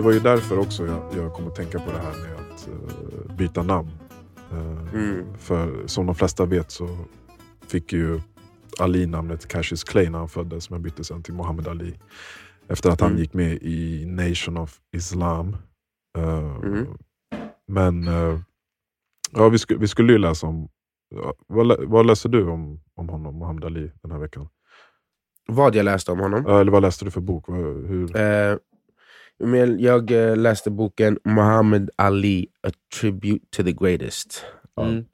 Det var ju därför också jag, jag kom att tänka på det här med att uh, byta namn. Uh, Mm. För som de flesta vet så fick ju Ali namnet Cassius Clay när han föddes men bytte sen till Muhammad Ali. Efter att han Mm. gick med i Nation of Islam. Uh, Mm. Men ja, vi, sku, vi skulle ju läsa om... ja, vad, lä, vad läste du om, om honom, Muhammad Ali, den här veckan? Vad jag läste om honom? Eller vad läste du för bok? Hur? Eh, men jag eh, läste boken Muhammad Ali, A Tribute to the Greatest. Mm.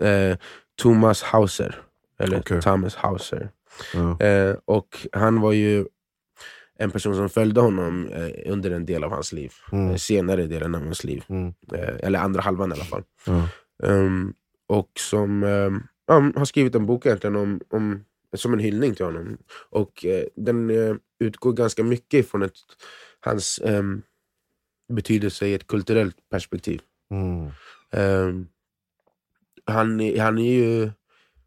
Eh, Thomas Hauser. Eller Okej. Thomas Hauser. Ja. Eh, och han var ju en person som följde honom eh, under en del av hans liv. Mm. Eh, senare delen av hans liv. Mm. Eh, eller andra halvan i alla fall. Ja. Ehm, och som ehm, ja, har skrivit en bok egentligen om, om, som en hyllning till honom. Och den utgår ganska mycket från ett, hans um, betydelse i ett kulturellt perspektiv. Mm. Ehm, han, är- han är ju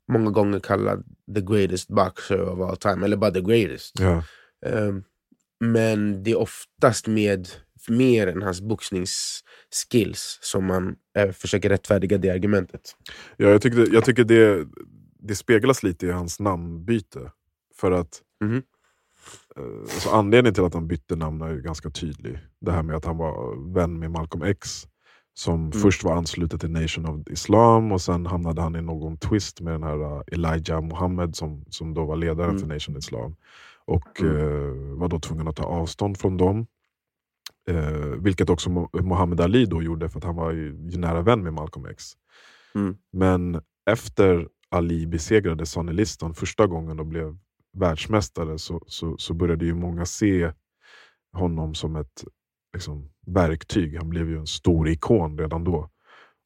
många gånger kallad the greatest boxer of all time, eller bara the greatest. Ja. Ehm, men det är oftast med mer än hans boxningsskills som man eh, försöker rättfärdiga det argumentet. Ja, jag, tyckte, jag tycker det, det speglas lite i hans namnbyte. För att Mhm. eh, så Anledningen till att han bytte namn är ju ganska tydlig. Det här med att han var vän med Malcolm X. Som först var anslutet till Nation of Islam och sen hamnade han i någon twist med den här uh, Elijah Muhammad som, som då var ledaren Mm. för Nation of Islam. Och Mm. eh, var då tvungen att ta avstånd från dem. Eh, vilket också Muhammad Ali då gjorde för att han var ju, ju nära vän med Malcolm X. Mm. Men efter Ali besegrade Sonny Liston första gången och blev världsmästare så, så, så började ju många se honom som ett liksom, verktyg. Han blev ju en stor ikon redan då.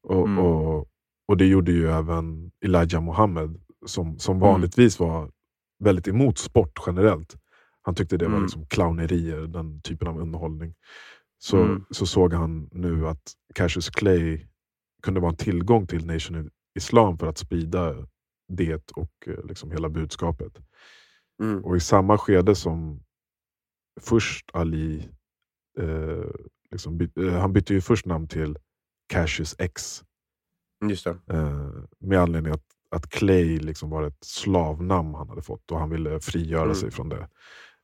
Och, Mm. och, och det gjorde ju även Elijah Muhammad som, som Mm. vanligtvis var väldigt emot sport generellt. Han tyckte det var Mm. liksom clownerier, den typen av underhållning. Så, Mm. så såg han nu att Cassius Clay kunde vara en tillgång till Nation Islam för att sprida det och liksom hela budskapet. Mm. Och i samma skede som först Ali, eh, liksom by, eh, han bytte ju först namn till Cassius X. Just det. Eh, med anledning att, att Clay liksom var ett slavnamn han hade fått och han ville frigöra Mm. sig från det.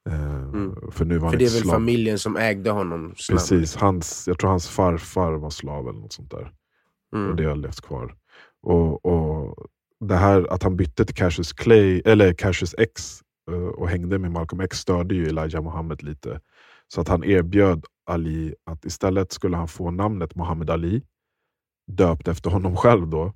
Eh, Mm. För nu var För det är väl slav. familjen som ägde honom? snabb. Precis, hans, jag tror hans farfar var slav eller något sånt där. Mm. Och det har levt kvar. Och, och det här att han bytte till Cassius, Clay, eller Cassius X eh, och hängde med Malcolm X störde ju Elijah Muhammad lite. Så att han erbjöd Ali att istället skulle han få namnet Muhammad Ali, döpt efter honom själv då.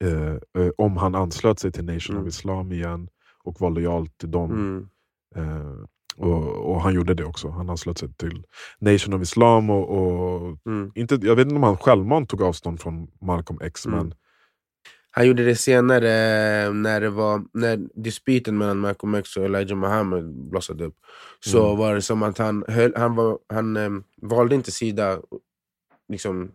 Eh, eh, om han anslöt sig till Nation Mm. of Islam igen och var lojal till dem. Mm. Eh, och, och han gjorde det också. Han anslöt sig till Nation of Islam. och, och Mm. inte, Jag vet inte om han självmant tog avstånd från Malcolm X, Mm. men Han gjorde det senare eh, när, det var, när dispyten mellan Malcolm X och Elijah Muhammad blossade upp. Så Mm. var det som att han, höll, han, var, han eh, valde inte sida liksom,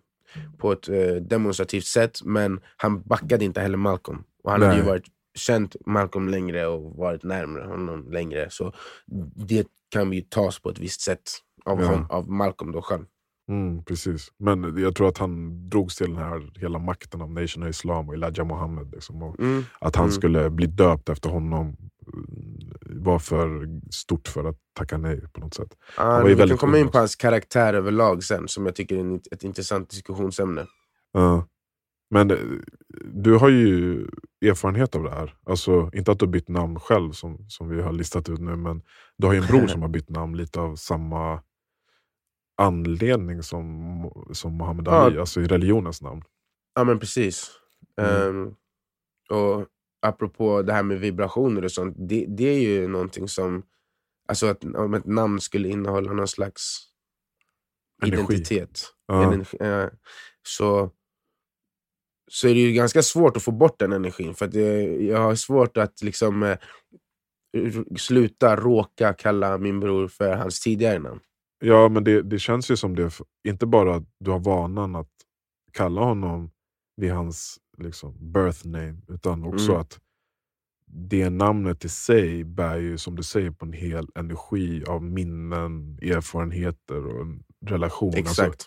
på ett eh, demonstrativt sätt, men han backade inte heller Malcolm. Och han hade ju Nej. varit känt Malcolm längre och varit närmare honom längre. Så det kan ju tas på ett visst sätt av, Ja. hon, av Malcolm då själv. Mm, precis. Men jag tror att han drogs till den här hela makten av Nation of Islam och Elijah Muhammad. Liksom, och Mm. att han Mm. skulle bli döpt efter honom eh, var för stort för att tacka nej på något sätt. Ah, vi kan komma in på hans karaktär överlag sen, som jag tycker är ett intressant diskussionsämne. Ja. Men eh, du har ju erfarenhet av det här. Alltså, inte att du har bytt namn själv som, som vi har listat ut nu, men du har ju en bror som har bytt namn lite av samma anledning som, som Muhammad Ja. Ali, alltså i religionens namn. Ja men precis. Mm. Ehm, och apropå det här med vibrationer och sånt, det, det är ju någonting som, alltså att om ett namn skulle innehålla någon slags Energi. identitet, Ja. energi, eh, så, så är det ju ganska svårt att få bort den energin. För det, jag har svårt att liksom r- sluta råka kalla min bror för hans tidigare namn. Ja, men det, det känns ju som det, inte bara att du har vanan att kalla honom vid hans liksom, birth name, utan också Mm. att det namnet i sig bär ju som du säger på en hel energi av minnen, erfarenheter och en relation. Alltså, Exakt.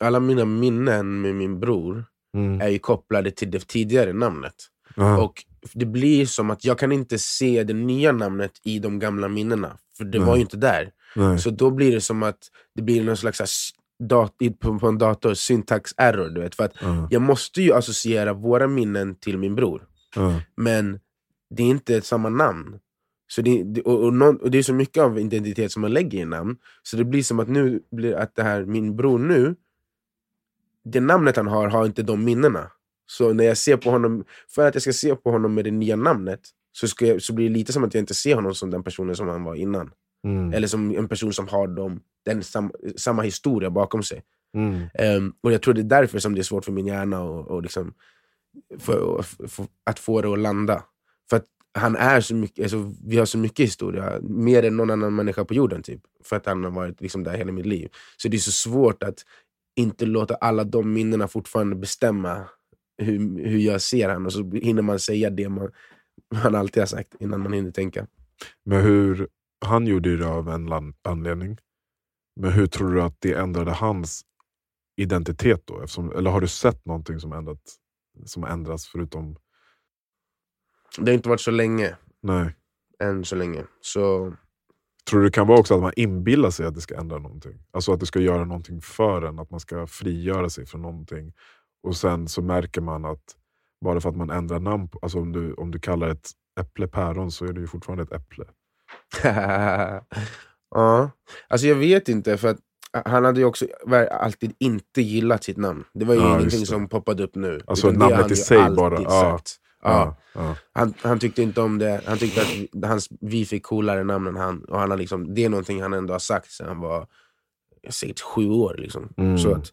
Alla mina minnen med min bror mm, är ju kopplade till det tidigare namnet. ja, Och det blir som att jag kan inte se det nya namnet i de gamla minnena. För det Nej. var ju inte där. Nej, Så då blir det som att det blir någon slags s- dat- på, en dator, syntax error. Du vet? För att ja, jag måste ju associera våra minnen till min bror. ja, Men det är inte samma namn. Så det, och, och, någon, och det är så mycket av identitet som man lägger i namn. Så det blir som att nu blir att det här, min bror nu, det namnet han har, har inte de minnena. Så när jag ser på honom, för att jag ska se på honom med det nya namnet, så, jag, så blir det lite som att jag inte ser honom som den personen som han var innan. Mm, Eller som en person som har dem, den sam, samma historia bakom sig. mm, Ehm, och jag tror det är därför som det är svårt för min hjärna och, och liksom, för, för, för, att få det att landa. För att han är så mycket, alltså, vi har så mycket historia, mer än någon annan människa på jorden. typ För att han har varit liksom, där hela mitt liv. Så det är så svårt att inte låta alla de minnena fortfarande bestämma hur, hur jag ser han. Och så hinner man säga det man, man alltid har sagt innan man hinner tänka. Men hur, han gjorde ju det av en anledning. Men hur tror du att det ändrade hans identitet då? Eftersom, eller har du sett någonting som, ändrat, som ändrats förutom... Det har inte varit så länge, Nej. än så länge. Så Tror du det kan vara också att man inbillar sig att det ska ändra någonting? Alltså att det ska göra någonting för en, att man ska frigöra sig från någonting. Och sen så märker man att bara för att man ändrar namn, alltså om du, om du kallar ett äpple päron så är det ju fortfarande ett äpple. Ja, alltså jag vet inte för att han hade ju också alltid inte gillat sitt namn. Det var ju Ja, ingenting som poppade upp nu. Alltså namnet i sig bara, ja. Ja. ja. Han, han tyckte inte om det, han tyckte att hans, vi fick coolare namn än han. Och han har liksom, det är någonting han ändå har sagt sedan han var säkert sju år. Liksom. Mm. Så att,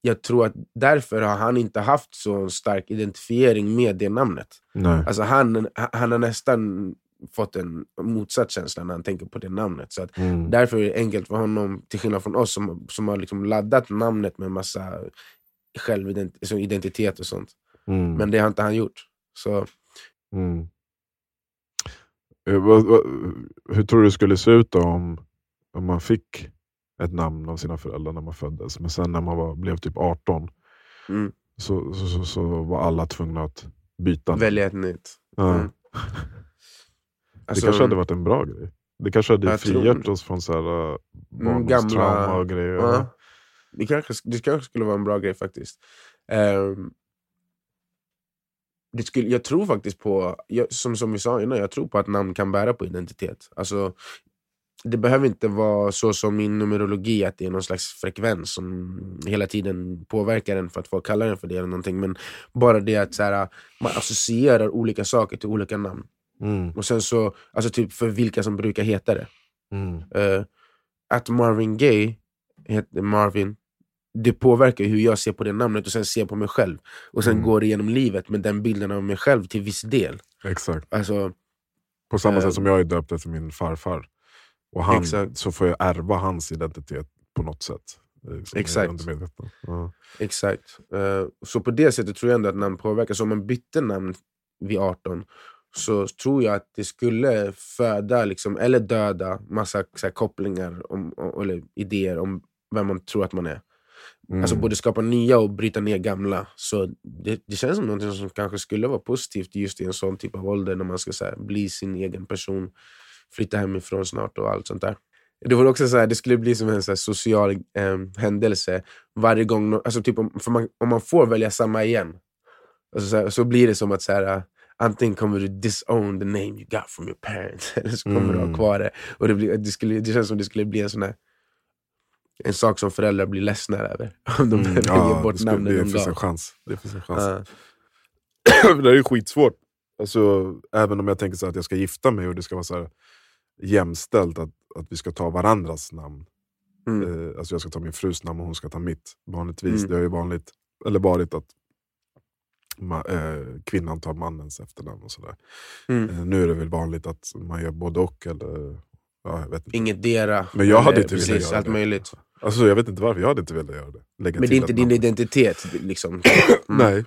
jag tror att därför har han inte haft så stark identifiering med det namnet. Nej. Alltså han, han har nästan fått en motsatt känsla när han tänker på det namnet. Så att Mm. Därför är det enkelt för honom, till skillnad från oss som, som har liksom laddat namnet med massa självidentitet identitet och sånt. Mm. Men det har inte han gjort. Så Mm. Eh, Hur tror du det skulle se ut då om, om man fick ett namn av sina föräldrar när man föddes, men sen när man var, blev typ 18 Mm. så, så, så, så var alla tvungna att byta. välja ett nytt. Ja. Mm. Det Alltså, kanske hade varit en bra grej. Det kanske hade Jag tror- oss från så här, äh, Mm, barndomstrauma gamla- och grejer. ja. det, kanske, det kanske skulle vara en bra grej faktiskt. Ehm, det skulle, jag tror faktiskt på, jag, som, som vi sa innan, jag tror på att namn kan bära på identitet. Alltså, det behöver inte vara så som i numerologi, att det är någon slags frekvens som hela tiden påverkar en för att folk kallar den för det. eller någonting. Men bara det att så här, man associerar olika saker till olika namn. Mm, Och sen så, alltså typ för vilka som brukar heta det. mm, Eh, att Marvin Gaye heter Marvin, det påverkar hur jag ser på det namnet och sen ser på mig själv. Och sen Mm. går det genom livet med den bilden av mig själv till viss del. exakt. Alltså, På samma Eh, sätt som jag är döpt efter min farfar. Och han, Exakt. så får jag ärva hans identitet på något sätt. eh, Exakt. Ja. exakt. Eh, så på det sättet tror jag ändå att namn påverkar. Så om man bytte namn vid 18 så tror jag att det skulle föda, liksom, eller döda, massa här, kopplingar om, om, eller idéer om vem man tror att man är. Mm. Alltså både skapa nya och bryta ner gamla. Så det, det känns som något som kanske skulle vara positivt just i en sån typ av ålder när man ska här, bli sin egen person, flytta hemifrån snart och allt sånt där. Det, var också så här, det skulle bli som en så social eh, händelse varje gång. Alltså typ om, man, om man får välja samma igen, alltså så, här, så blir det som att så här, antingen kommer du disown the name you got from your parents, eller så kommer du Mm. ha kvar det. Och det, blir, det, skulle, det känns som det skulle bli en sån här en sak som föräldrar blir ledsna över. Om de Mm, ja, bort det, skulle, namnen det de finns en chans. Det finns en chans. Ja. det är skitsvårt. Alltså, även om jag tänker så att jag ska gifta mig och det ska vara så här jämställt, att, att vi ska ta varandras namn. Mm. Eh, alltså jag ska ta min frus namn och hon ska ta mitt. Vanligtvis, Mm. det har ju vanligt, eller varit att ma, eh, kvinnan tar mannens efternamn och sådär. Mm. Eh, nu är det väl vanligt att man gör både och. Eller, ja, jag vet inte. Inget dera. Men jag hade inte velat precis, göra allt det. möjligt. Alltså, jag vet inte varför, jag hade inte velat göra det. Lägga Men det är inte din namn. identitet. Liksom. Mm. Nej.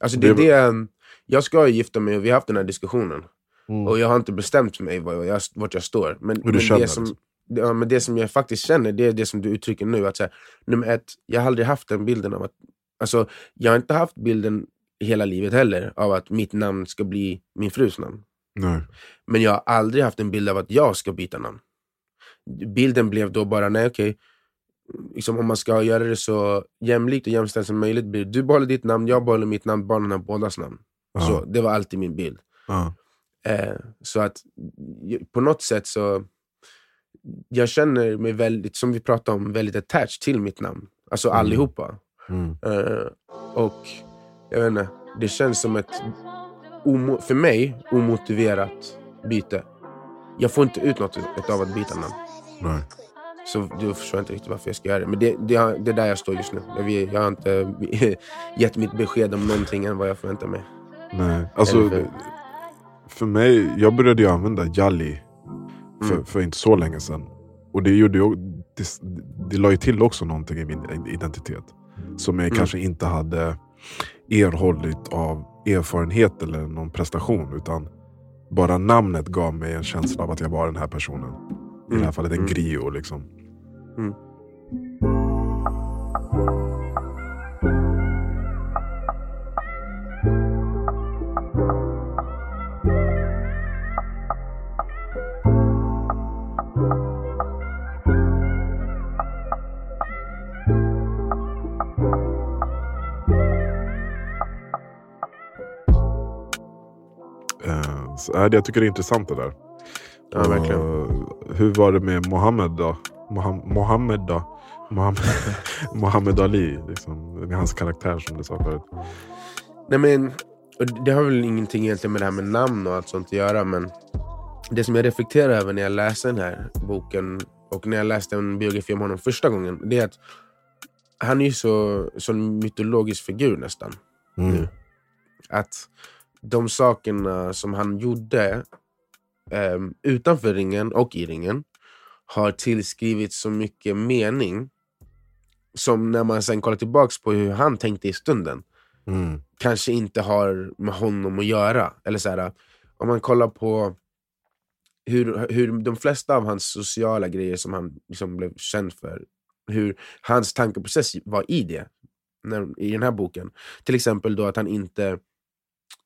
Alltså, det är Det det, jag ska ju gifta mig och vi har haft den här diskussionen. Mm. Och jag har inte bestämt mig var jag, vart jag står. Men, men, känner det som, ja, men det som jag faktiskt känner, det är det som du uttrycker nu. Att så här, nummer ett, jag har aldrig haft den bilden av att... Alltså, jag har inte haft bilden hela livet heller av att mitt namn ska bli min frus namn. Nej. Men jag har aldrig haft en bild av att jag ska byta namn. Bilden blev då bara, nej okej, liksom, om man ska göra det så jämlikt och jämställt som möjligt, blir du behåller ditt namn, jag behåller mitt namn, barnen har bådas namn. Ja. Så, det var alltid min bild. Ja. Eh, så att på något sätt så... Jag känner mig väldigt, som vi pratade om, väldigt attached till mitt namn. Alltså Mm. allihopa. Mm. Eh, och jag vet inte, det känns som ett, för mig, omotiverat byte. Jag får inte ut något av att byta namn. Nej. Så då förstår jag inte riktigt varför jag ska göra det. Men det, det, det är där jag står just nu. Jag, har inte gett mitt besked om någonting än vad jag förväntar mig. Nej. Alltså, för- för mig, jag började ju använda Jalli för, Mm. för inte så länge sedan. Och det, gjorde ju, det, det la ju till också någonting i min identitet. Som jag Mm. kanske inte hade erhållit av erfarenhet eller någon prestation. Utan bara namnet gav mig en känsla av att jag var den här personen. I det här Mm. fallet en Mm. griot. Liksom. Mm. Eh, så, äh, jag tycker det är intressant det där. Ja, verkligen. Och hur var det med Mohammed då? Moham- Mohammed då? Mohammed, Mohammed Ali, liksom, med hans karaktär som du sa förut. Nej, men, det har väl ingenting egentligen med det här med namn och allt sånt att göra, men det som jag reflekterar över när jag läser den här boken och när jag läste en biografi om honom första gången, det är att han är ju så, så en mytologisk figur nästan. Mm. Att de sakerna som han gjorde ehm, utanför ringen och i ringen har tillskrivits så mycket mening som när man sen kollar tillbaks på hur han tänkte i stunden Mm. kanske inte har med honom att göra. Eller så här, om man kollar på hur, hur de flesta av hans sociala grejer som han liksom blev känd för, hur hans tankeprocess var i det, när, i den här boken. Till exempel då att han inte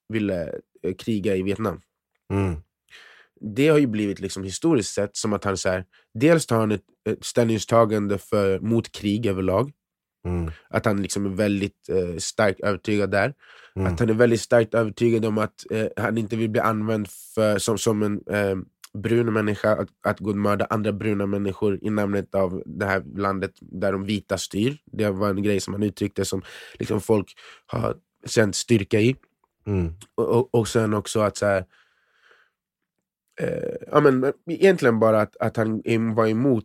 ville eh, kriga i Vietnam. Mm. Det har ju blivit liksom historiskt sett som att han så här, dels tar han ett, ett ställningstagande för, mot krig överlag, Mm. att han liksom är väldigt eh, starkt övertygad där. Mm. Att han är väldigt starkt övertygad om att eh, han inte vill bli använd för, som, som en eh, brun människa, att, att gå och mörda andra bruna människor i namnet av det här landet där de vita styr. Det var en grej som han uttryckte som liksom folk har känt styrka i. Mm. Och, och, och sen också att så här, eh, ja, men, egentligen bara att, att han var emot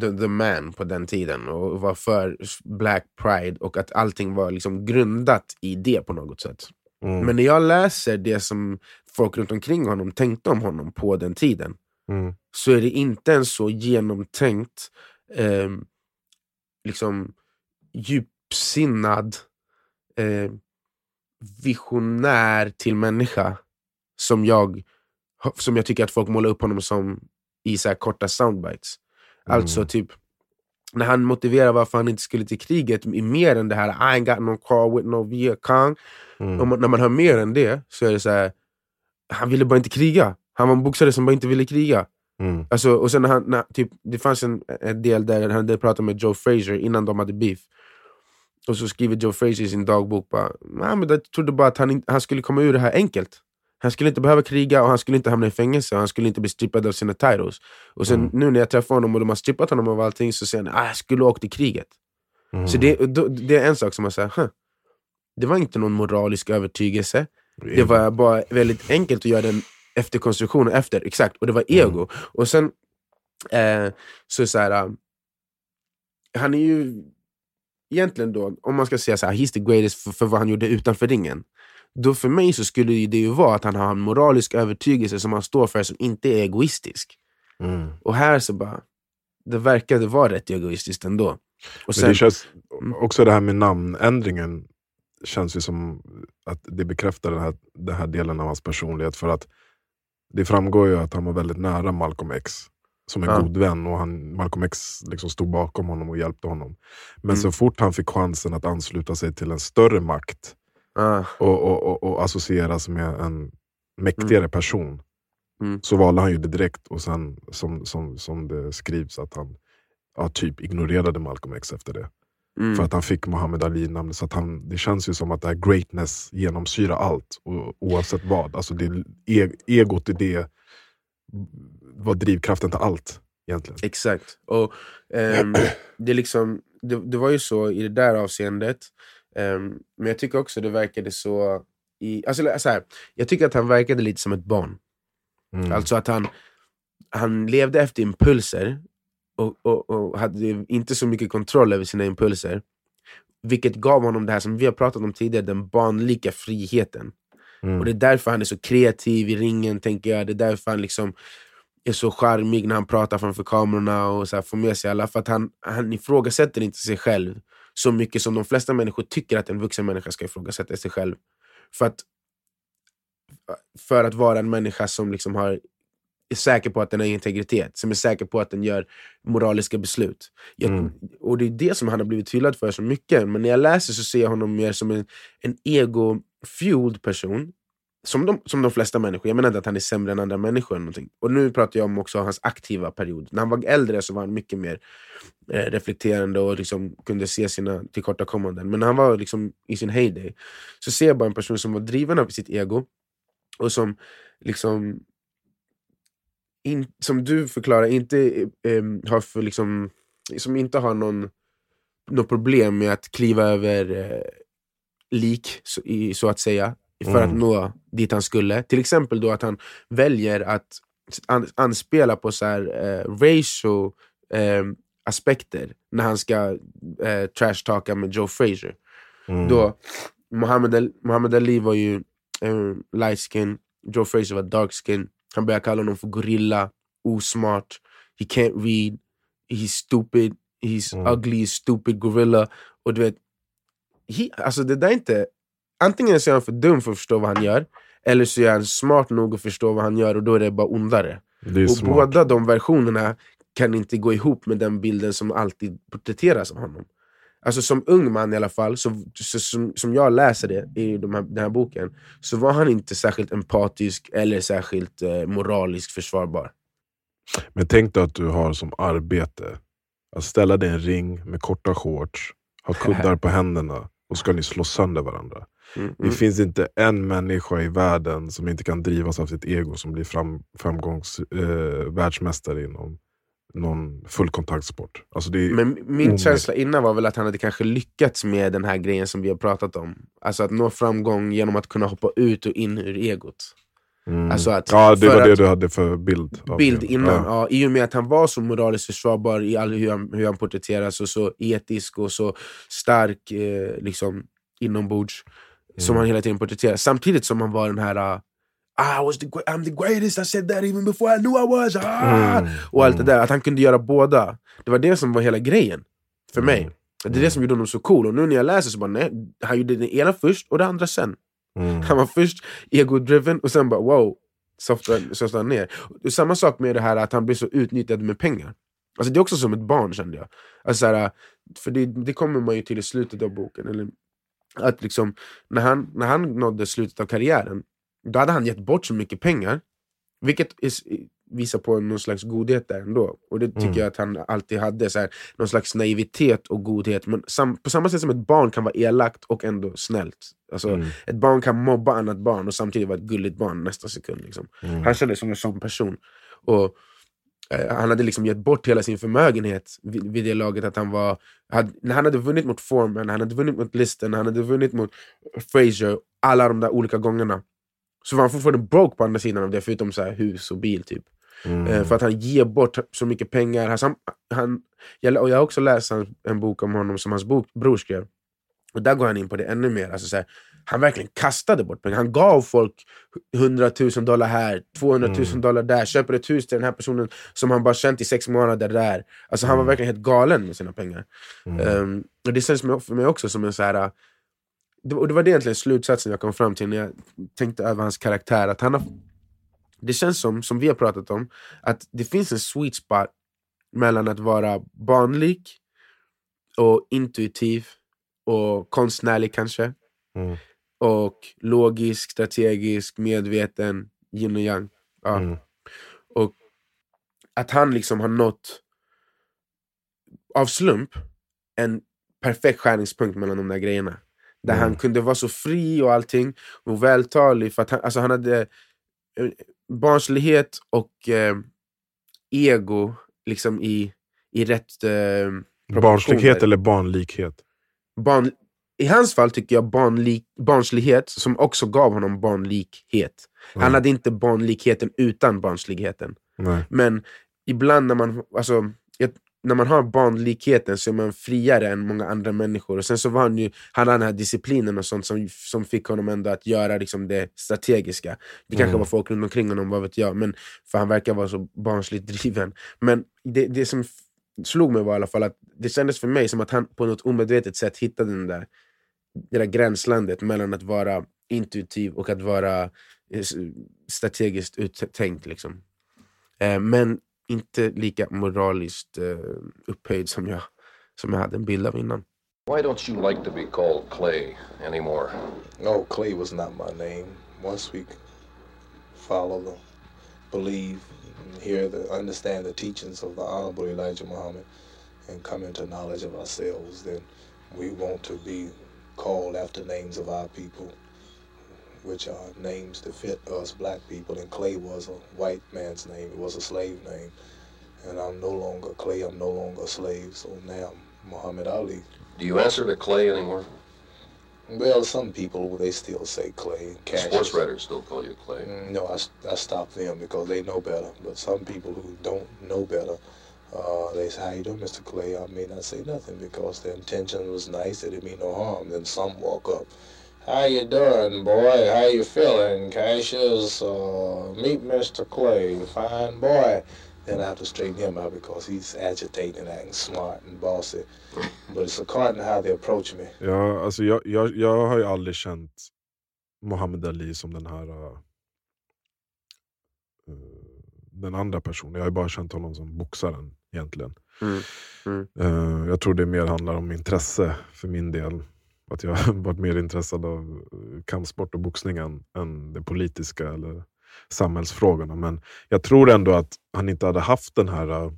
the, the man på den tiden och var för black pride och att allting var liksom grundat i det på något sätt. Mm. Men när jag läser det som folk runt omkring honom tänkte om honom på den tiden Mm. så är det inte en så genomtänkt, eh, liksom djupsinnad, eh, visionär till människa som jag, som jag tycker att folk målar upp honom som i så korta soundbites. Alltså Mm. typ när han motiverar varför han inte skulle till kriget i mer än det här I ain't got no car with no Viet Cong. Mm. Man, när man hör mer än det så är det så här. han ville bara inte kriga. Han var en boxare som bara inte ville kriga. Mm. Alltså, och sen när han, när, typ, det fanns en, en del där han hade pratat med Joe Frazier innan de hade beef. Och så skriver Joe Frazier i sin dagbok bara, "Nej, men jag trodde bara att han, han skulle komma ur det här enkelt. Han skulle inte behöva kriga och han skulle inte hamna i fängelse och han skulle inte bli strippad av sina titles. Och sen Mm. nu när jag träffar honom och de har strippat honom av allting så säger han att jag skulle ha åkt i kriget. Mm. Så det, då, det är en sak som man säger, huh. det var inte någon moralisk övertygelse. Det var bara väldigt enkelt att göra den efterkonstruktionen efter, exakt. Och det var Mm. ego. Och sen, eh, så så här, um, han är ju egentligen då, om man ska säga så här, he's the greatest för, för vad han gjorde utanför ringen. Då för mig så skulle det ju vara att han har en moralisk övertygelse som han står för som inte är egoistisk. Mm. Och här så bara, det verkade vara rätt egoistiskt ändå. Och Men sen, det känns, Mm. också det här med namnändringen känns ju som att det bekräftar den här, den här delen av hans personlighet. För att det framgår ju att han var väldigt nära Malcolm X som en Ja. god vän och han, Malcolm X liksom stod bakom honom och hjälpte honom. Men Mm. så fort han fick chansen att ansluta sig till en större makt Ah, och, och, och, och associeras med en mäktigare person Mm. så valde han ju det direkt och sen som, som, som det skrivs att han ja, typ ignorerade Malcolm X efter det. mm. För att han fick Muhammad Ali-namnet. Så att han, det känns ju som att det här greatness genomsyrar allt, oavsett vad. Alltså det, e, egot i det var drivkraften till allt egentligen. Exakt. Och ehm, det, liksom, det, det var ju så i det där avseendet. Ehm, men jag tycker också det verkade så... I, alltså, så här, jag tycker att han verkade lite som ett barn. Mm. Alltså att han, han levde efter impulser och, och, och hade inte så mycket kontroll över sina impulser. Vilket gav honom det här som vi har pratat om tidigare, den barnlika friheten. Mm. Och det är därför han är så kreativ i ringen, tänker jag. Det är därför han liksom är så charmig när han pratar framför kamerorna och så här får med sig alla. För att han, han ifrågasätter inte sig själv så mycket som de flesta människor tycker att en vuxen människa ska ifrågasätta sig själv. För att, för att vara en människa som liksom har, är säker på att den har integritet, som är säker på att den gör moraliska beslut. Jag, Mm. Och det är det som han har blivit hyllad för så mycket. Men när jag läser så ser jag honom mer som en, en fueled person. Som de, som de flesta människor. Jag menar inte att han är sämre än andra människor. Eller någonting. Och nu pratar jag om också hans aktiva period. När han var äldre så var han mycket mer eh, reflekterande och liksom kunde se sina tillkortakommanden. Men när han var liksom i sin heyday så ser jag bara en person som var driven av sitt ego och som liksom in, som du förklarar, inte eh, har för liksom, som inte har någon, något problem med att kliva över eh, lik, så, i, så att säga, för Mm. att nå dit han skulle. Till exempel då att han väljer att an, anspela på så här, eh, racial eh, aspekter när han ska eh, trash-talka med Joe Frazier. Mm. Då, Muhammad Ali var ju eh, light skin, Joe Frazier var dark skin. Han började kalla honom för gorilla, osmart, he can't read, he's stupid, he's Mm. ugly, stupid gorilla. Och du vet, he, alltså det där är inte... Antingen så är han för dum för att förstå vad han gör, eller så är han smart nog att förstå vad han gör och då är det bara ondare. det Och smart. båda de versionerna kan inte gå ihop med den bilden som alltid porträtteras av honom. Alltså som ung man i alla fall, så, så, som, som jag läser det i de här, den här boken, så var han inte särskilt empatisk eller särskilt eh, moraliskt försvarbar. Men tänk dig att du har som arbete att ställa dig i en ring med korta shorts, ha kuddar på händerna och ska ni slå sönder varandra. Mm, Det mm. finns inte en människa i världen som inte kan drivas av sitt ego som blir fram, framgångs eh, världsmästare inom någon fullkontaktsport. Alltså Men min omöjligt. känsla innan var väl att han hade kanske lyckats med den här grejen som vi har pratat om. Alltså att nå framgång genom att kunna hoppa ut och in ur egot. Mm. alltså att- ja, det var det du hade för bild. av bild innan. Ja. Ja. I och med att han var så moraliskt försvarbar i all, hur, han, hur han porträtteras och så etisk och så stark eh, liksom, inombords. Som Mm. han hela tiden porträtteras. Samtidigt som han var den här uh, I was the, I'm the greatest, I said that even before I knew I was. Ah! Mm. Och allt det där, att han kunde göra båda. Det var det som var hela grejen. För mig. Mm. Det är det som gjorde honom så cool. Och nu när jag läser så bara, nej, han gjorde det ena först och det andra sen. Mm. Han var först ego-driven och sen bara wow, softade, han ner. Samma sak med det här att han blir så utnyttjad med pengar. Alltså det är också som ett barn kände jag. Alltså så här, för det, det kommer man ju till i slutet av boken. Eller, att liksom, när, han, när han nådde slutet av karriären, då hade han gett bort så mycket pengar. Vilket is, visar på någon slags godhet där ändå. Och det tycker Mm. jag att han alltid hade. Så här, någon slags naivitet och godhet. Men sam, på samma sätt som ett barn kan vara elakt och ändå snällt. Alltså, Mm. ett barn kan mobba annat barn och samtidigt vara ett gulligt barn nästa sekund. Liksom. Mm. Han kändes som en sån person. Och eh, Han hade liksom gett bort hela sin förmögenhet vid, vid det laget. att han var hade, När han hade vunnit mot Foreman, han hade vunnit mot Listen, han hade vunnit mot Frazier, alla de där olika gångerna. Så var han fortfarande broke på andra sidan av det, förutom så här hus och bil. typ Mm. Eh, För att han ger bort så mycket pengar. Han, sam- han, jag, och jag har också läst en, en bok om honom som hans bok, bror skrev. Och där går han in på det ännu mer. Alltså, så här, han verkligen kastade bort pengar. Han gav folk 100 000 dollar här, 200 000 Mm. dollar där. Köper ett hus till den här personen som han bara känt i sex månader där. Alltså, han var Mm. verkligen helt galen med sina pengar. Mm. Ehm, och Det känns för mig också som en så här... äh, Det, och det var det egentligen slutsatsen jag kom fram till när jag tänkte över hans karaktär. Att han har, det känns som, som vi har pratat om, att det finns en sweet spot mellan att vara barnlik och intuitiv och konstnärlig kanske. Mm. Och logisk, strategisk, medveten, yin och yang. Ja. Mm. Och att han liksom har nått, av slump, en perfekt skärningspunkt mellan de där grejerna. Där Mm. han kunde vara så fri och allting, och vältalig. För att han, alltså han hade eh, barnslighet och eh, ego liksom i, i rätt eh. Barnslighet eller barnlikhet? barn, I hans fall tycker jag barnlik, barnslighet som också gav honom barnlikhet. Han Mm. hade inte barnlikheten utan barnsligheten. Nej. Men ibland när man, alltså, när man har barnlikheten så är man friare än många andra människor. Och sen så var han ju, han hade den här disciplinen och sånt som, som fick honom ändå att göra liksom, det strategiska. Det kanske Mm. var folk runt omkring honom, vad vet jag. Men, för han verkar vara så barnsligt driven. Men det, det som slog mig var i alla fall att det kändes för mig som att han på något omedvetet sätt hittade den där, det där gränslandet mellan att vara intuitiv och att vara eh, strategiskt uttänkt. Liksom. Eh, men inte lika moraliskt eh, upphöjd som jag, som jag hade en bild av innan. Why don't you like to be called Clay anymore? No, Clay was not my name. Once we follow the, believe, hear the, understand the teachings of the Honorable Elijah Muhammad, and come into knowledge of ourselves, then we want to be called after names of our people, which are names that fit us black people. And Clay was a white man's name; it was a slave name. And I'm no longer Clay. I'm no longer a slave. So now I'm Muhammad Ali. Do you answer to Clay anymore? Well, some people they still say Clay. Cassius. Sports writers still call you Clay. Mm, No, I stopped them because they know better. But some people who don't know better, uh, they say, "How you doing, Mr. Clay?" I may not say nothing because their intention was nice. They didn't mean no harm. Then some walk up, "How you doing, boy? How you feeling, Cassius? Uh, meet Mr. Clay, fine boy." Then I have to straighten him out because he's agitating, acting smart and bossy. But it's according to how they approach me. Ja, alltså jag, jag, jag har ju aldrig känt Muhammad Ali som den här uh, uh, den andra personen. Jag har ju bara känt honom som boxaren egentligen. Mm. Mm. Uh, jag tror det mer handlar om intresse för min del. Att jag har varit mer intresserad av uh, kampsport och boxning än, än det politiska eller samhällsfrågorna. Men jag tror ändå att han inte hade haft den här uh,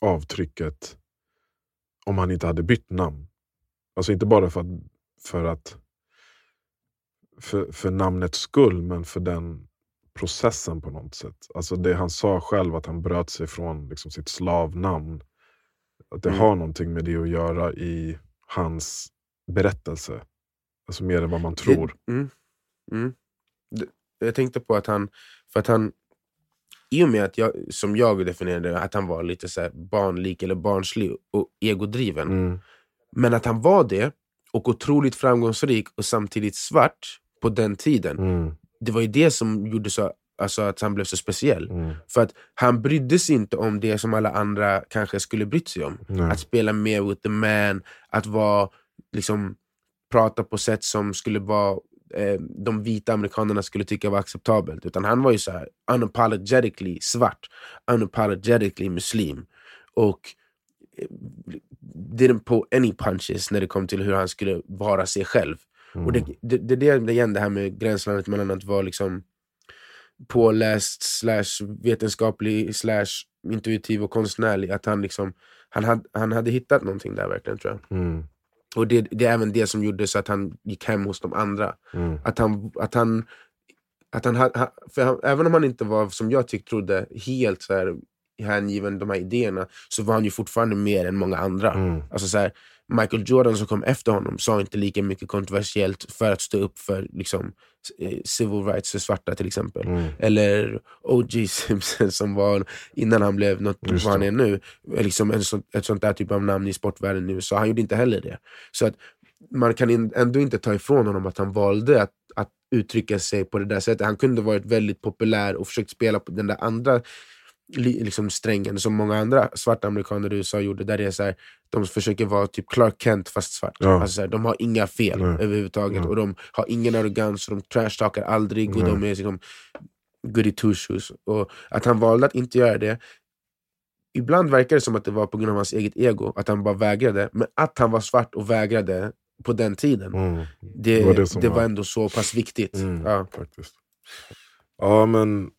avtrycket om han inte hade bytt namn. Alltså inte bara för att, för, att, för, för namnets skull, men för den processen på något sätt. Alltså det han sa själv, att han bröt sig från liksom sitt slavnamn. Att det Mm. har någonting med det att göra i hans berättelse. Alltså mer än vad man tror. Mm, mm. Jag tänkte på att han, för att han, i och med att jag, som jag definierade att han var lite så barnlik eller barnslig och egodriven. Mm. Men att han var det, och otroligt framgångsrik och samtidigt svart på den tiden. Mm. Det var ju det som gjorde så, alltså att han blev så speciell. Mm. För att han brydde sig inte om det som alla andra kanske skulle brytt sig om. Nej. Att spela med with the man, att vara, liksom, prata på sätt som skulle vara eh, de vita amerikanerna skulle tycka var acceptabelt. Utan han var ju så här unapologetically svart, unapologetically muslim. Och eh, didn't pull any punches när det kom till hur han skulle vara sig själv. Och det, det, det, det är igen det här med gränslandet mellan att vara liksom påläst, slash vetenskaplig, slash intuitiv och konstnärlig. Att han, liksom, han, hade, han hade hittat någonting där verkligen tror jag. Mm. Och det, det är även det som gjorde så att han gick hem hos de andra. Mm. Att han, att han, att han, ha- ha- för han, även om han inte var, som jag tyckte, trodde, helt så här, hängiven de här idéerna, så var han ju fortfarande mer än många andra. Mm. Alltså så här, Michael Jordan som kom efter honom sa inte lika mycket kontroversiellt för att stå upp för liksom, civil rights för svarta till exempel. Mm. Eller O.J. Simpson som var, innan han blev något vad han är nu, liksom en sån, ett sånt där typ av namn i sportvärlden i USA. Han gjorde inte heller det. Så att man kan ändå inte ta ifrån honom att han valde att, att uttrycka sig på det där sättet. Han kunde varit väldigt populär och försökt spela på den där andra liksom strängen som många andra svarta amerikaner i USA gjorde. Där det är så här, de försöker vara typ Clark Kent fast svart. Ja. Alltså så här, de har inga fel Nej. överhuvudtaget Nej. och de har ingen arrogans och de trashtalkar aldrig. Och Nej. de är liksom, goody two shoes. Och att han valde att inte göra det. Ibland verkar det som att det var på grund av hans eget ego, att han bara vägrade. Men att han var svart och vägrade på den tiden, Mm. det, Det var det, det var- ändå så pass viktigt. Mm, Ja. faktiskt. Ja, men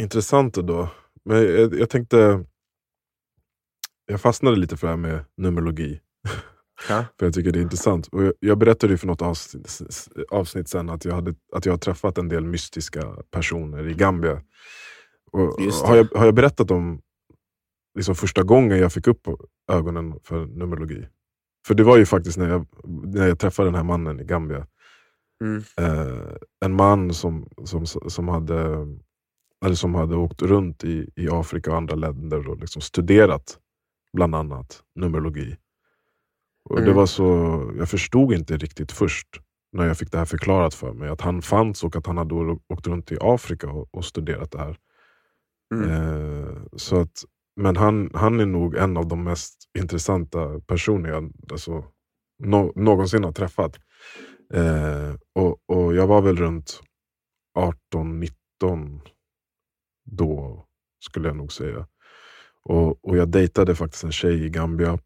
intressant då. Men jag, jag tänkte... Jag fastnade lite för det här med numerologi. Ja. För jag tycker det är intressant. Och jag, jag berättade ju för något avsnitt, avsnitt sen att jag, hade, att jag har träffat en del mystiska personer i Gambia. Och har, jag, har jag berättat om liksom första gången jag fick upp ögonen för numerologi? För det var ju faktiskt när jag, när jag träffade den här mannen i Gambia. Mm. Eh, en man som, som, som, hade, eller som hade åkt runt i, i Afrika och andra länder och liksom studerat bland annat numerologi. Och det Mm. var så, jag förstod inte riktigt först när jag fick det här förklarat för mig. Att han fanns och att han hade åkt runt i Afrika och, och studerat det här. Mm. Eh, så att, men han, han är nog en av de mest intressanta personer jag alltså, nå, någonsin har träffat. Eh, och, och jag var väl runt 18-19 då, skulle jag nog säga. Och, och jag dejtade faktiskt en tjej i Gambia.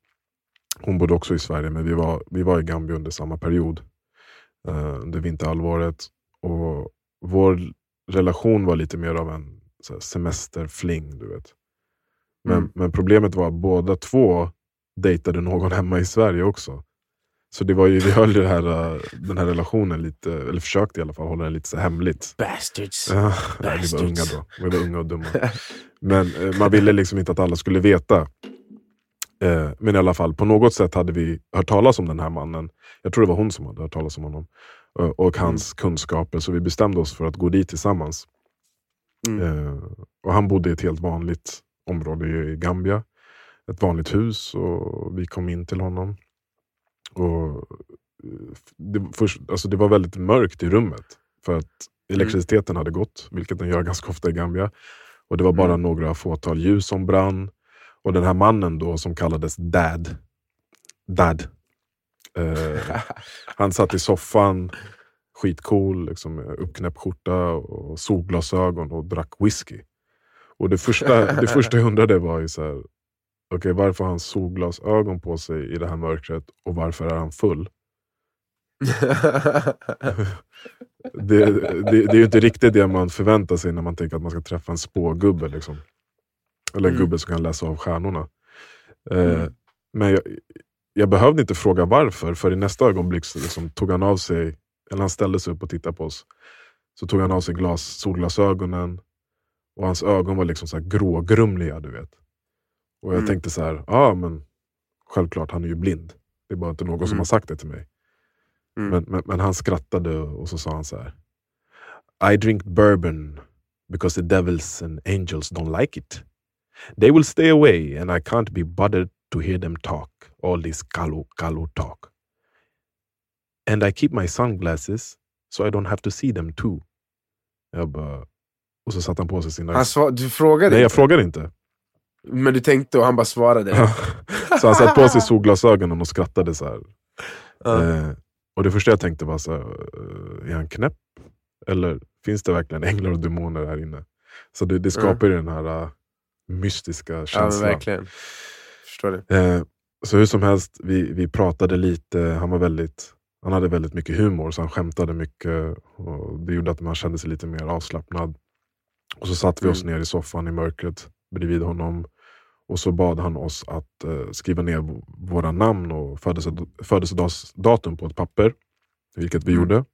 Hon bodde också i Sverige, men vi var, vi var i Gambia under samma period. Eh, under vinterhalvåret. Och vår relation var lite mer av en så semesterfling, du vet. Men, Mm. men problemet var att båda två dejtade någon hemma i Sverige också. Så det var ju, vi höll ju här, eh, den här relationen lite, eller försökte i alla fall hålla den lite så hemligt. Bastards. Ja, nej, vi var unga Bastards. då. Vi var unga och dumma. Men eh, man ville liksom inte att alla skulle veta. Eh, men i alla fall, på något sätt hade vi hört talas om den här mannen. Jag tror det var hon som hade hört talas om honom. Och hans kunskaper. Så vi bestämde oss för att gå dit tillsammans. Mm. Och han bodde i ett helt vanligt område i Gambia. Ett vanligt hus och vi kom in till honom. Och eh, det, först, alltså det var väldigt mörkt i rummet. För att elektriciteten hade gått, vilket den gör ganska ofta i Gambia. Och det var bara Mm. några fåtal ljus som brann. Och den här mannen då som kallades Dad. Dad. Eh, han satt i soffan, skitcool, liksom, med uppknäppt skjorta och solglasögon och drack whisky. Och det första, det första jag undrade var ju så här, okej, varför har han solglasögon på sig i det här mörkret och varför är han full? Det, det, det är ju inte riktigt det man förväntar sig när man tänker att man ska träffa en spågubbe. Liksom. Eller en Mm. gubbe som kan läsa av stjärnorna. Eh, Mm. Men jag, jag behövde inte fråga varför, för i nästa ögonblick så liksom tog han av sig, eller han ställde sig upp och tittade på oss. Så tog han av sig glas, solglasögonen och hans ögon var liksom så här grågrumliga. Du vet. Och jag Mm. tänkte så här, ja men självklart han är ju blind. Det är bara inte någon som Mm. har sagt det till mig. Mm. Men, men, men han skrattade och så sa han så här. I drink bourbon because the devils and angels don't like it. They will stay away and I can't be bothered to hear them talk. All this kalu kalu talk. And I keep my sunglasses so I don't have to see them too. Jag bara, och så satte han på sig sina... Han svar, du frågade Nej jag inte, frågade inte. Men du tänkte och han bara svarade. så han satte på sig solglasögonen och skrattade så här. Ja. Eh, och det första jag tänkte var så här, eh, är han knäpp? Eller finns det verkligen änglar och demoner här inne? Så det, det skapar ju den här uh, mystiska Ja, men känslan. verkligen. Förstår det. Eh, så hur som helst, vi, vi pratade lite. Han, var väldigt, han hade väldigt mycket humor, så han skämtade mycket. Och det gjorde att man kände sig lite mer avslappnad. Och så satt vi oss Mm. ner i soffan i mörkret bredvid honom. Och så bad han oss att eh, skriva ner våra namn och födelsed- födelsedagsdatum på ett papper. Vilket vi Mm. gjorde.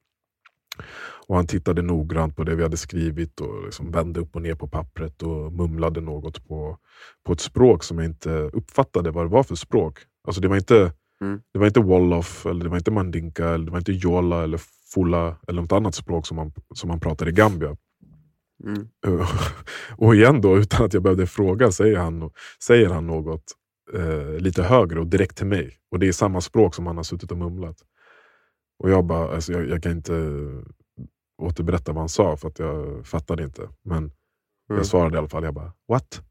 Och Han tittade noggrant på det vi hade skrivit och liksom vände upp och ner på pappret och mumlade något på, på ett språk som jag inte uppfattade vad det var för språk. Alltså det var inte, Mm. det var inte Wolof, eller det var inte Mandinka, eller det var inte Jola eller Fula eller något annat språk som man, som man pratar i Gambia. Mm. och igen då, utan att jag behövde fråga, säger han, säger han något eh, lite högre och direkt till mig. Och det är samma språk som han har suttit och mumlat. Och jag bara, alltså jag, jag kan inte återberätta vad han sa för att jag fattade inte. Men Mm. jag svarade i alla fall, jag bara what?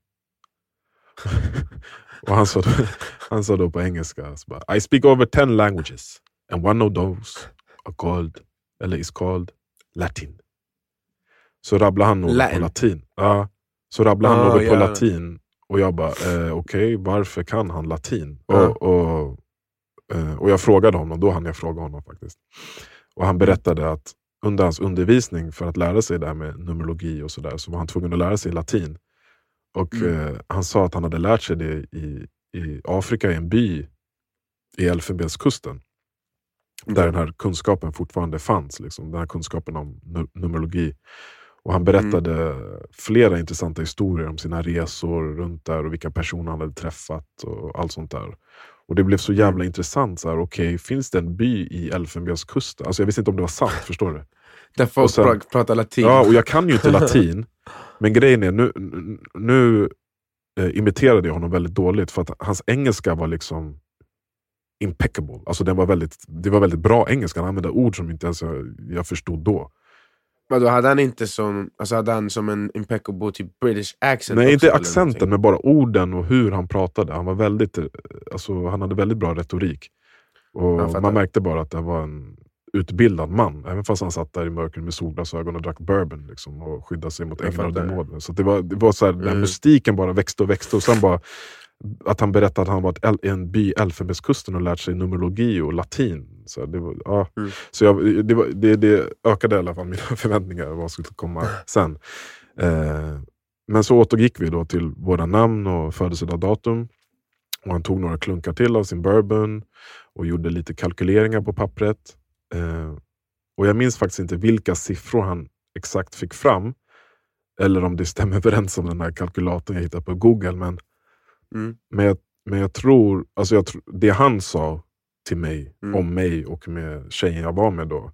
och han sa, då, han sa då på engelska, så bara, I speak over ten languages and one of those are called, eller is called Latin. Så rabblade han något Latin. på latin. Ja, så rabblade han Ah, något på ja. latin. Och jag bara, eh, okej, varför kan han latin? Ja. Och, och, eh, och jag frågade honom, då hann jag fråga honom faktiskt. Och han berättade att under hans undervisning för att lära sig det här med numerologi och sådär, så var han tvungen att lära sig latin. Och Mm. eh, han sa att han hade lärt sig det i, i Afrika, i en by i Elfenbenskusten. Där den här kunskapen fortfarande fanns. Liksom, den här kunskapen om nu- numerologi. Och han berättade flera intressanta historier om sina resor runt där och vilka personer han hade träffat och allt sånt där. Och det blev så jävla intressant. så här, Okej, finns det en by i Elfenbenskusten? Alltså jag visste inte om det var sant, förstår du? Där folk sen- pra- pratar latin. Ja, och jag kan ju inte latin. Men grejen är, nu, nu eh, imiterade jag honom väldigt dåligt för att hans engelska var liksom impeccable. Alltså den var väldigt, det var väldigt bra engelska, han använde ord som inte ens jag, jag förstod då. Men då hade han inte som, alltså hade han som en impeccable typ British accent Nej, också, inte accenten, men bara orden och hur han pratade. Han, var väldigt, eh, alltså, han hade väldigt bra retorik. Och man märkte bara att det var en utbildad man, även fast han satt där i mörkret med solglasögon och drack bourbon liksom, och skyddade sig mot änglar och demoner. Så det var, det var så här, den Mm. mystiken bara växte och växte. Och sen bara att han berättade att han varit i en by i Elfenbenskusten och lärt sig numerologi och latin. Så, det, var, ja. Mm. så jag, det, var, det, det ökade i alla fall mina förväntningar vad som skulle komma sen. Eh, men så återgick vi då till våra namn och födelsedatum. Och han tog några klunkar till av sin bourbon och gjorde lite kalkyleringar på pappret. Eh, och jag minns faktiskt inte vilka siffror han exakt fick fram. Eller om det stämmer överens om den här kalkylatorn jag hittade på Google. Men, Mm. men, jag, men jag tror, alltså jag det han sa till mig, Mm. om mig och med tjejen jag var med då,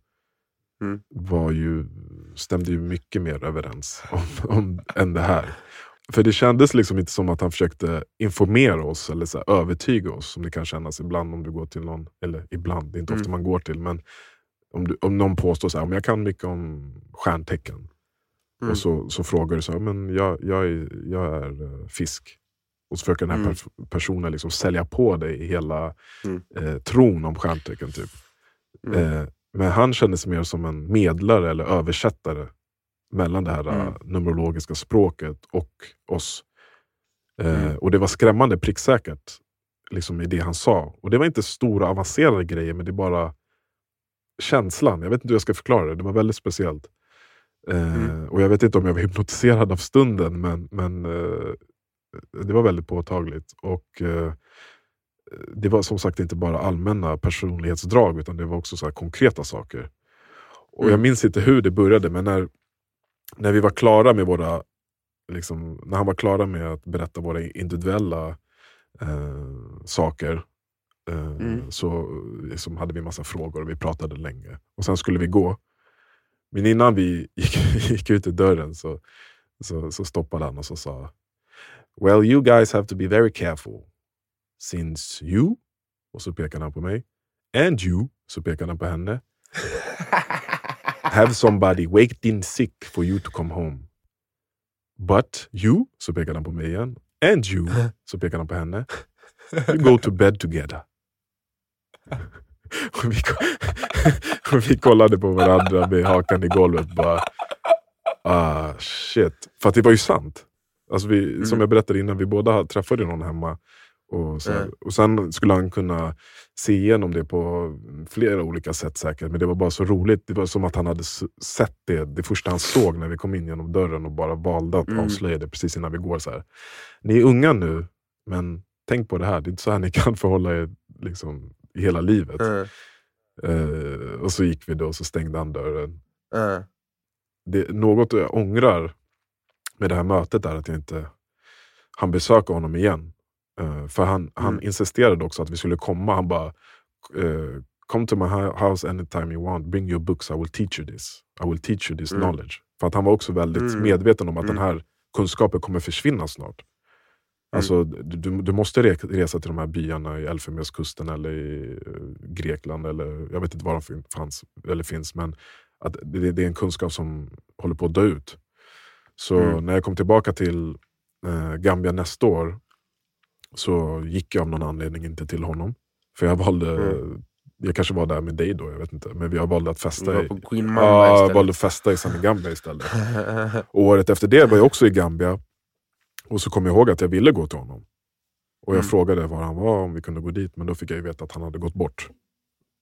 Mm. var ju, stämde ju mycket mer överens om, om, än det här. För det kändes liksom inte som att han försökte informera oss eller så här, övertyga oss, som det kan kännas ibland om du går till någon, eller ibland, det är inte ofta Mm. man går till, men om, du, om någon påstår så här, "Men jag kan mycket om stjärntecken. Mm. Och så, så frågar du så här, men jag, jag är, jag är eh, fisk. Och så försöker den här Mm. per, personen liksom sälja på dig hela Mm. eh, tron om stjärntecken. Typ. Mm. Eh, men han kändes mer som en medlare eller översättare mellan det här Mm. eh, numerologiska språket och oss. Eh, Mm. Och det var skrämmande pricksäkert liksom, i det han sa. Och det var inte stora avancerade grejer, men det är bara känslan. Jag vet inte hur jag ska förklara det. Det var väldigt speciellt. Eh, Mm. Och jag vet inte om jag var hypnotiserad av stunden, men, men eh, det var väldigt påtagligt. Och eh, Det var som sagt inte bara allmänna personlighetsdrag, utan det var också så konkreta saker. Och Jag Mm. minns inte hur det började, men när, när vi var klara med våra liksom, när han var klara med att berätta våra individuella eh, saker eh, Mm. så liksom, hade vi massa frågor och vi pratade länge. Och sen skulle vi gå. Men innan vi gick, gick ut i dörren så, så, så stoppade han och så sa Well you guys have to be very careful. Since you, och så pekade han på mig, and you, så pekade han på henne, have somebody waked in sick for you to come home. But you, så pekade han på mig igen, and you, så pekade han på henne, you go to bed together. och, vi, och vi kollade på varandra med hakan i golvet bara, ah shit. För att det var ju sant. Alltså vi, Som Mm. jag berättade innan, vi båda träffade någon hemma. Och, så Mm. och Sen skulle han kunna se igenom det på flera olika sätt säkert. Men det var bara så roligt. Det var som att han hade sett det, det första han såg när vi kom in genom dörren och bara valde att Mm. avslöja det precis innan vi går. så här. Ni är unga nu, men tänk på det här. Det är inte så här ni kan förhålla er liksom, i hela livet. Mm. Eh, och så gick vi då och så stängde han dörren. Det, något jag ångrar med det här mötet är att jag inte han besöka honom igen. Eh, för han, han Mm. insisterade också att vi skulle komma. Han bara, eh, come to my house anytime you want, bring your books, I will teach you this. I will teach you this Mm. knowledge. För att han var också väldigt Mm. medveten om att den Mm. här kunskapen kommer försvinna snart. Alltså, du, du måste re- resa till de här byarna i Elfenbenskusten eller i eh, Grekland, eller jag vet inte var de fanns, eller finns, men att det, det är en kunskap som håller på att dö ut. Så Mm. när jag kom tillbaka till eh, Gambia nästa år så gick jag av någon anledning inte till honom. För jag valde Mm. jag kanske var där med dig då, jag vet inte. Men vi har valde att festa var på Queen Mamba ja, istället. valde att festa i Senegambia istället. Och året efter det var jag också i Gambia. Och så kom jag ihåg att jag ville gå till honom. Och jag Mm. frågade var han var, om vi kunde gå dit. Men då fick jag ju veta att han hade gått bort.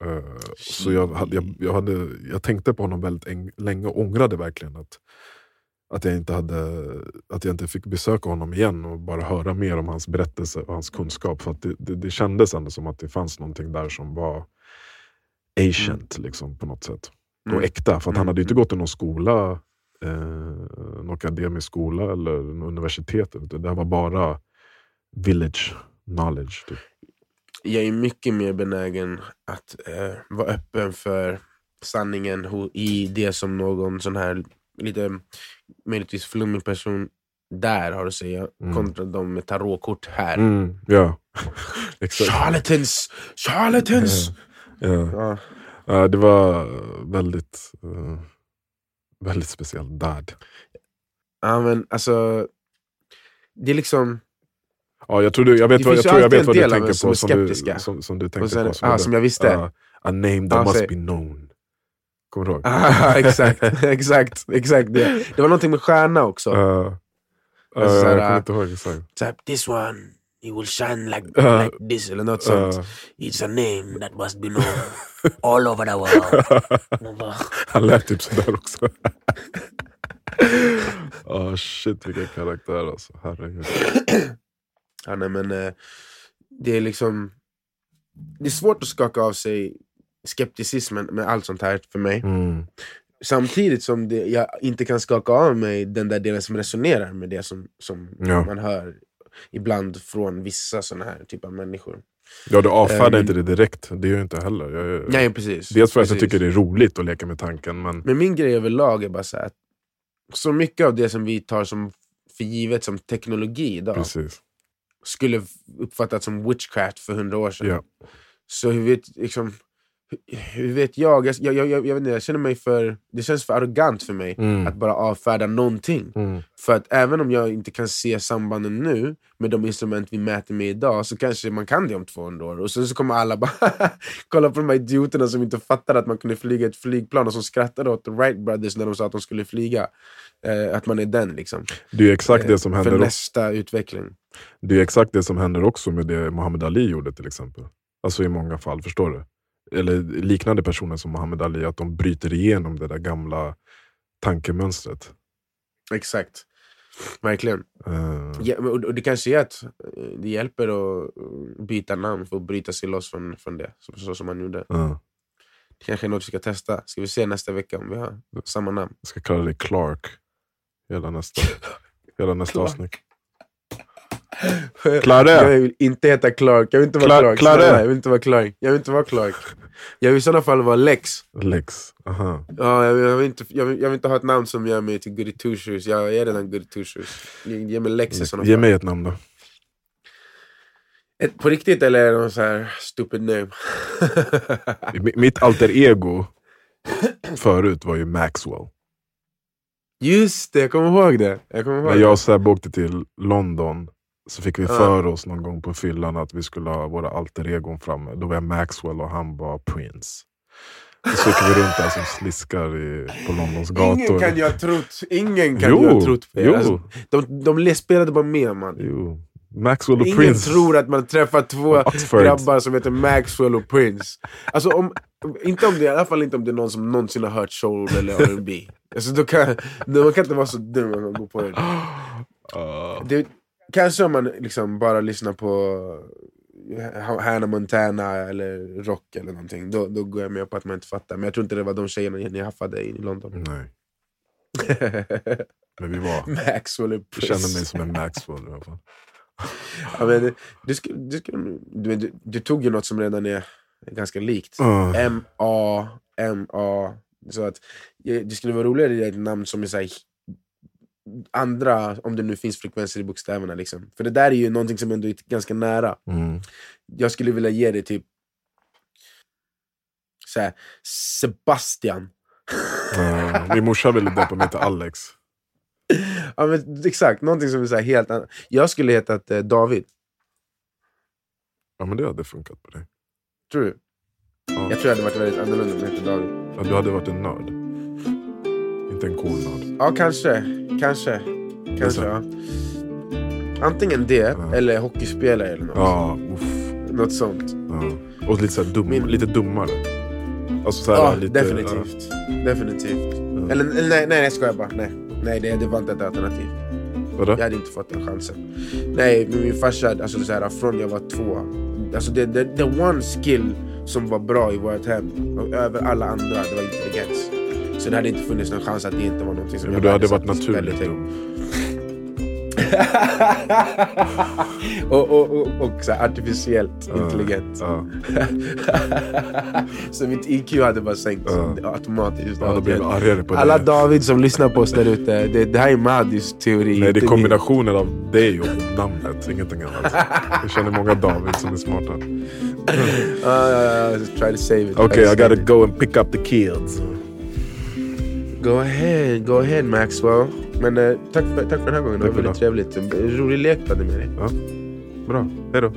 Eh, så jag, hade, jag, jag, hade, jag tänkte på honom väldigt eng- länge och ångrade verkligen att, att, jag inte hade, att jag inte fick besöka honom igen och bara höra mer om hans berättelse och hans kunskap. För att det, det, det kändes ändå som att det fanns någonting där som var ancient liksom, på något sätt. Mm. Och äkta. För att han Mm, hade ju inte gått i någon skola, eh, någon akademisk skola eller universitet. Det här var bara village knowledge. Typ. jag är mycket mer benägen att eh, vara öppen för sanningen i det som någon sån här lite möjligtvis flummig person där har att säga Mm. kontra de med tarotkort här. Mm, ja. Charlatans! Charlatans! Ja. Ja. Ja, det var väldigt, eh, väldigt speciellt dad. ja men alltså, det är liksom... Ja, jag, tror du, jag vet, vad, jag, tror jag vet vad du tänker som på. Som du, som, som du tänkte sen, på. ah, är som jag visste. ja, a name that Ja, must säg- be known. Kommer du ihåg? Ah, exakt, exakt, exakt det. Det var någonting med stjärna också. Ja, Alltså, så jag kommer inte ihåg exakt. Här, this one, he will shine like, Ja. like this eller något sånt. It's a name that must be known all over the world. Han lät typ sådär också. oh, shit vilken karaktär alltså. Herregud. ja, nej, men, eh, det är liksom... Det är svårt att skaka av sig skepticismen med allt sånt här för mig. Mm. Samtidigt som det, jag inte kan skaka av mig den där delen som resonerar med det som, som Ja. man hör ibland från vissa såna här typer av människor. Ja, du avfärdar Ehm. inte det direkt. Det gör jag inte heller. Jag, Nej, precis. dels för att jag precis. tycker det är roligt att leka med tanken. Men Men min grej överlag är bara så att så mycket av det som vi tar som för givet som teknologi idag precis. skulle uppfattats som witchcraft för hundra år sedan. Ja. Så hur vet, liksom, hur, vet jag? Jag, jag, jag, jag, vet inte, jag känner mig för... Det känns för arrogant för mig Mm. att bara avfärda någonting. Mm. För att även om jag inte kan se sambanden nu med de instrument vi mäter med idag så kanske man kan det om 200 år. Och sen så kommer alla bara kolla på de här idioterna som inte fattade att man kunde flyga ett flygplan och som skrattade åt the Wright Brothers när de sa att de skulle flyga. Eh, att man är den liksom. Det är exakt det som Eh, händer För också. nästa utveckling. Det är exakt det som händer också med det Muhammad Ali gjorde till exempel. Alltså i många fall, förstår du? Eller liknande personer som Muhammad Ali, att de bryter igenom det där gamla tankemönstret. Exakt. Verkligen. Eh, Ja, och det kanske är att eh, det hjälper att eh, byta namn för att bryta sig loss från, från det. Så, så som man gjorde. eh. Det kanske är något vi ska testa. Ska vi se nästa vecka om vi har samma namn? Jag ska kalla dig Clark. Hela nästa, hela nästa avsnitt. Klare! Jag vill inte heta Clark. Jag vill inte vara Clark. Klare! Snälla, Jag vill inte vara Clark. Jag vill inte vara Clark. Jag vill i sådana fall vara Lex. Lex. Aha. Ja, jag, vill, jag, vill inte, jag, vill, jag vill inte ha ett namn som gör mig till goody two shoes. Jag är redan goody two shoes. Ge, ge mig Lex i sådana Ge fall. mig ett namn då. Ett, på riktigt eller är det någon så här stupid name? Mi- Mitt alter ego förut var ju Maxwell. Just det, jag kommer ihåg det. Jag kommer ihåg När jag och Seb åkte till London så fick vi för oss någon gång på fyllan att vi skulle ha våra alter egon framme. Då var jag Maxwell och han var Prince. Så gick vi runt där som sliskar i, på Londons gator. Ingen kan ha trott, ingen kan jo, ha trott på er. Alltså, de, de spelade bara med man. jo. Maxwell och Ingen Prince. tror att man träffar två Oxford. grabbar som heter Maxwell och Prince. Alltså om, inte om det, i alla fall inte om det är någon som någonsin har hört soul eller R&B. Alltså då kan, då, man kan inte vara så dum att man går på det. Ah. det. Kanske om man liksom bara lyssnar på Hannah Montana eller rock eller någonting. Då, då går jag med på att man inte fattar. Men jag tror inte det var de tjejerna ni haffade i London. Nej, men vi var. Maxwell och Jag kände mig som en Maxwell i alla fall. Ja, men det skulle, du, du, du tog ju något som redan är ganska likt. Ah. M-A, M-A. Så att eh, det skulle vara roligare i ett namn som är så här, andra, om det nu finns frekvenser i bokstäverna. Liksom. För det där är ju någonting som ändå är ganska nära. Mm. Jag skulle vilja ge det typ så här, Sebastian. Ah, min morsa ville döpa mig till Alex. Ja, men, exakt, någonting som är så här helt annat. Jag skulle hetat eh, David. Ja men det hade funkat på dig. Tror du? Ja. Jag tror jag hade varit väldigt annorlunda om jag hette David. Ja, du hade varit en nörd. Inte en cool nörd. Ja, kanske. Kanske. Kanske, ja. Antingen det, Ja. eller hockeyspelare eller något. Ja, uff. Något sånt. Ja. Och lite, så dum, Min- lite dummare. Alltså så här, Ja, lite, definitivt. Definitivt. Eller, eller nej, nej, jag skojar bara. Nej, nej det, det var inte ett alternativ. Vadå? Jag hade inte fått den chansen. Nej, men min farsa, alltså så här, från jag var två. Alltså det, det, the one skill som var bra i vårt hem, över alla andra, det var intelligens. Så det hade inte funnits någon chans att det inte var någonting som Men jag du hade varit värdesatte naturligt dum. och, och, och, och artificiellt Ja, intelligent. Ja. så mitt IQ hade bara sänkts Ja. automatiskt. Ja, Alla. David som lyssnar på oss där ute, det, det här är Mahdis teori. Nej, det är kombinationen av dig och namnet, ingenting annat. Jag känner många David som är smarta. Ja, try to save it. Okay, I save gotta it. go and pick up the kids. Go ahead, go ahead Maxwell. Men eh, tack, för, tack för den här gången. Det var väldigt trevligt. Rolig lek med dig. Ja. Bra. Hej då.